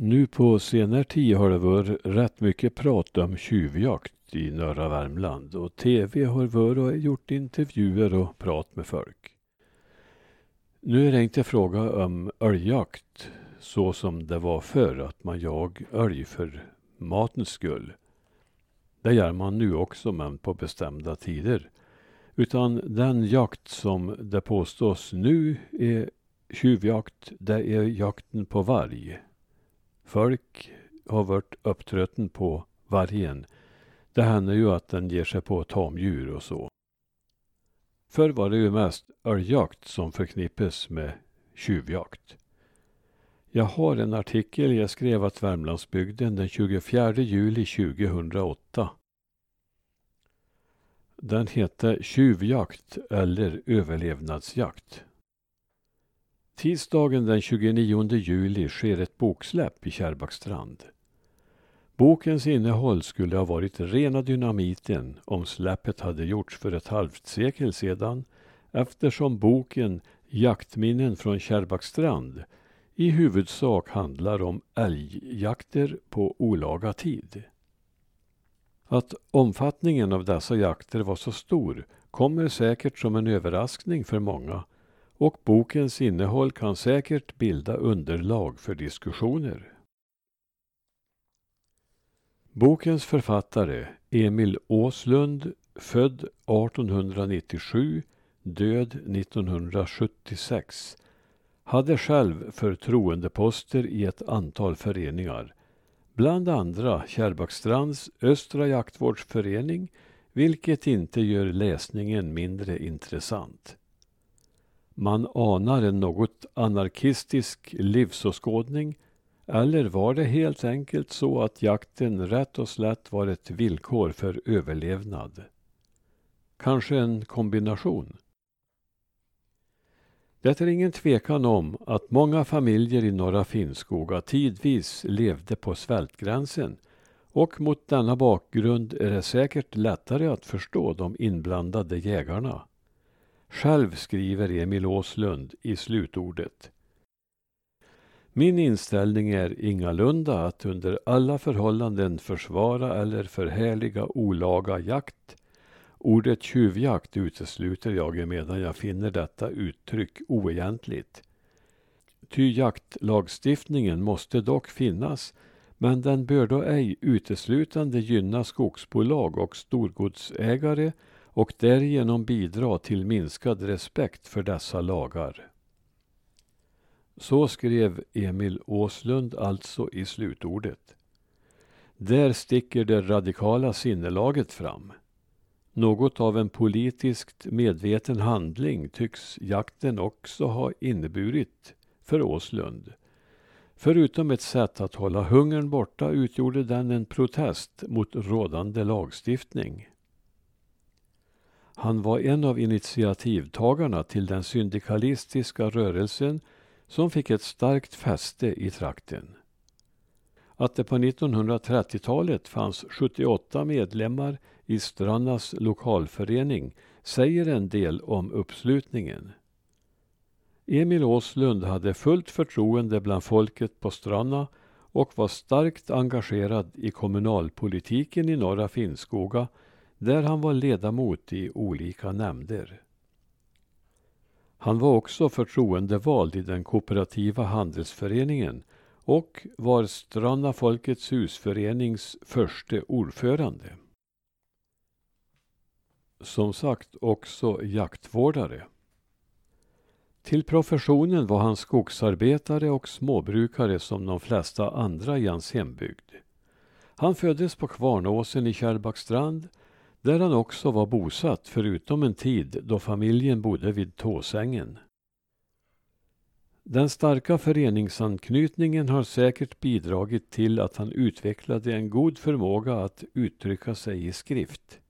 Nu på senare tid har det varit rätt mycket prat om tjuvjakt i norra Värmland och tv har varit och gjort intervjuer och prat med folk. Nu är det inte fråga om älgjakt så som det var förr, att man jag älg för matens skull. Det gör man nu också, men på bestämda tider. Utan den jakt som det påstås nu är tjuvjakt, det är jakten på varg. Folk har varit upptrötten på vargen. Det händer ju att den ger sig på tamdjur och så. Förr var det ju mest älgjakt som förknippas med tjuvjakt. Jag har en artikel jag skrev att Värmlandsbygden den 24 juli 2008. Den heter Tjuvjakt eller överlevnadsjakt. Tisdagen den 29 juli sker ett boksläpp i Kärrbackstrand. Bokens innehåll skulle ha varit rena dynamiten om släppet hade gjorts för ett halvt sekel sedan eftersom boken Jaktminnen från Kärrbackstrand i huvudsak handlar om älgjakter på olaga tid. Att omfattningen av dessa jakter var så stor kommer säkert som en överraskning för många och bokens innehåll kan säkert bilda underlag för diskussioner. Bokens författare Emil Åslund, född 1897, död 1976, hade själv förtroendeposter i ett antal föreningar, bland andra Kärrbackstrands Östra jaktvårdsförening, vilket inte gör läsningen mindre intressant. Man anar en något anarkistisk livsåskådning eller var det helt enkelt så att jakten rätt och slätt var ett villkor för överlevnad? Kanske en kombination? Det är ingen tvekan om att många familjer i norra Finnskoga tidvis levde på svältgränsen och mot denna bakgrund är det säkert lättare att förstå de inblandade jägarna. Själv skriver Emil Åslund i slutordet. Min inställning är ingalunda att under alla förhållanden försvara eller förhärliga olaga jakt. Ordet tjuvjakt utesluter jag emedan jag finner detta uttryck oegentligt. Ty jaktlagstiftningen måste dock finnas men den bör då ej uteslutande gynna skogsbolag och storgodsägare och därigenom bidra till minskad respekt för dessa lagar. Så skrev Emil Åslund alltså i slutordet. Där sticker det radikala sinnelaget fram. Något av en politiskt medveten handling tycks jakten också ha inneburit för Åslund. Förutom ett sätt att hålla hungern borta utgjorde den en protest mot rådande lagstiftning. Han var en av initiativtagarna till den syndikalistiska rörelsen som fick ett starkt fäste i trakten. Att det på 1930-talet fanns 78 medlemmar i Strannas lokalförening säger en del om uppslutningen. Emil Åslund hade fullt förtroende bland folket på Stranna och var starkt engagerad i kommunalpolitiken i norra Finnskoga där han var ledamot i olika nämnder. Han var också förtroendevald i den kooperativa handelsföreningen och var Stranna Folkets husförenings förste ordförande. Som sagt också jaktvårdare. Till professionen var han skogsarbetare och småbrukare som de flesta andra i hans hembygd. Han föddes på Kvarnåsen i Kärrbackstrand där han också var bosatt förutom en tid då familjen bodde vid Tåsängen. Den starka föreningsanknytningen har säkert bidragit till att han utvecklade en god förmåga att uttrycka sig i skrift.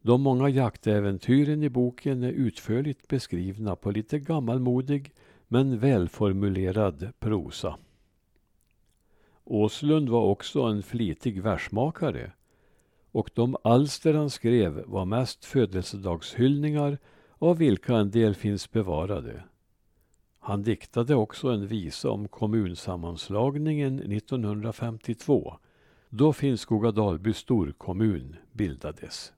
De många jaktäventyren i boken är utförligt beskrivna på lite gammalmodig men välformulerad prosa. Åslund var också en flitig versmakare och de alster han skrev var mest födelsedagshyllningar av vilka en del finns bevarade. Han diktade också en visa om kommunsammanslagningen 1952 då Finnskoga-Dalby storkommun bildades.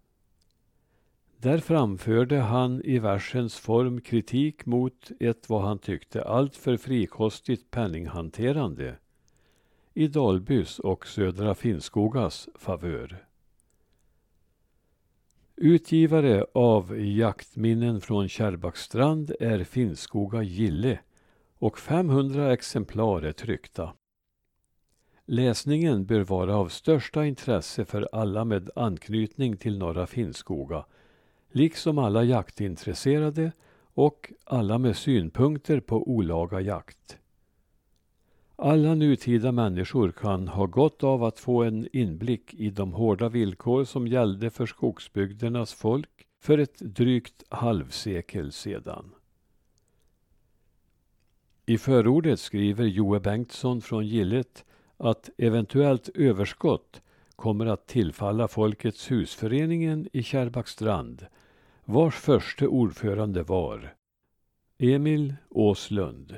Där framförde han i versens form kritik mot ett vad han tyckte alltför frikostigt penninghanterande i Dalbys och Södra Finnskogas favör. Utgivare av Jaktminnen från Kärrbackstrand är Finnskoga Gille och 500 exemplar är tryckta. Läsningen bör vara av största intresse för alla med anknytning till Norra Finnskoga, liksom alla jaktintresserade och alla med synpunkter på olaga jakt. Alla nutida människor kan ha gott av att få en inblick i de hårda villkor som gällde för skogsbygdernas folk för ett drygt halvsekel sedan. I förordet skriver Joe Bengtsson från Gillet att eventuellt överskott kommer att tillfalla Folkets husföreningen i Kärrbackstrand vars förste ordförande var Emil Åslund.